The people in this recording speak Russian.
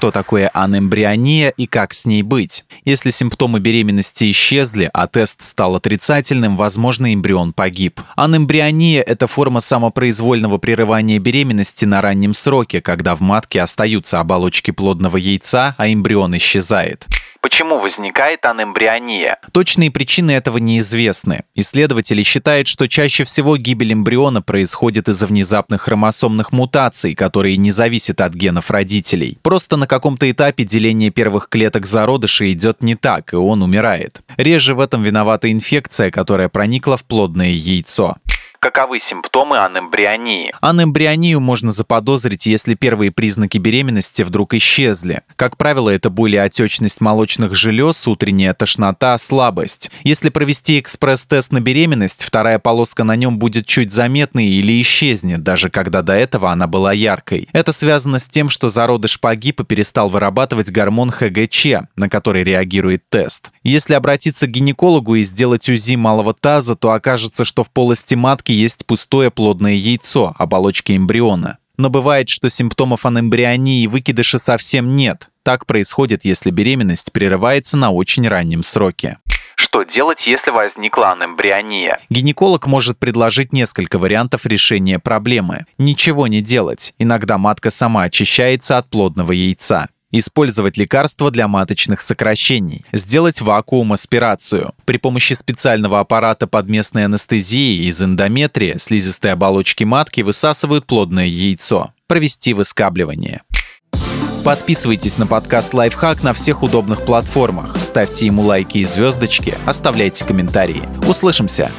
Что такое анембриония и как с ней быть? Если симптомы беременности исчезли, а тест стал отрицательным, возможно, эмбрион погиб. Анембриония – это форма самопроизвольного прерывания беременности на раннем сроке, когда в матке остаются оболочки плодного яйца, а эмбрион исчезает. Почему возникает анембриония? Точные причины этого неизвестны. Исследователи считают, что чаще всего гибель эмбриона происходит из-за внезапных хромосомных мутаций, которые не зависят от генов родителей. Просто на каком-то этапе деление первых клеток зародыша идет не так, и он умирает. Реже в этом виновата инфекция, которая проникла в плодное яйцо. Каковы симптомы анембрионии? Анембрионию можно заподозрить, если первые признаки беременности вдруг исчезли. Как правило, это более отечность молочных желез, утренняя тошнота, слабость. Если провести экспресс-тест на беременность, вторая полоска на нем будет чуть заметной или исчезнет, даже когда до этого она была яркой. Это связано с тем, что зародыш погиб и перестал вырабатывать гормон ХГЧ, на который реагирует тест. Если обратиться к гинекологу и сделать УЗИ малого таза, то окажется, что в полости матки есть пустое плодное яйцо, оболочки эмбриона. Но бывает, что симптомов анембрионии и выкидыша совсем нет. Так происходит, если беременность прерывается на очень раннем сроке. Что делать, если возникла анембриония? Гинеколог может предложить несколько вариантов решения проблемы. Ничего не делать. Иногда матка сама очищается от плодного яйца. Использовать лекарства для маточных сокращений. Сделать вакуум-аспирацию. При помощи специального аппарата под местной анестезией из эндометрия слизистой оболочки матки высасывают плодное яйцо. Провести выскабливание. Подписывайтесь на подкаст «Лайфхак» на всех удобных платформах, ставьте ему лайки и звездочки, оставляйте комментарии. Услышимся!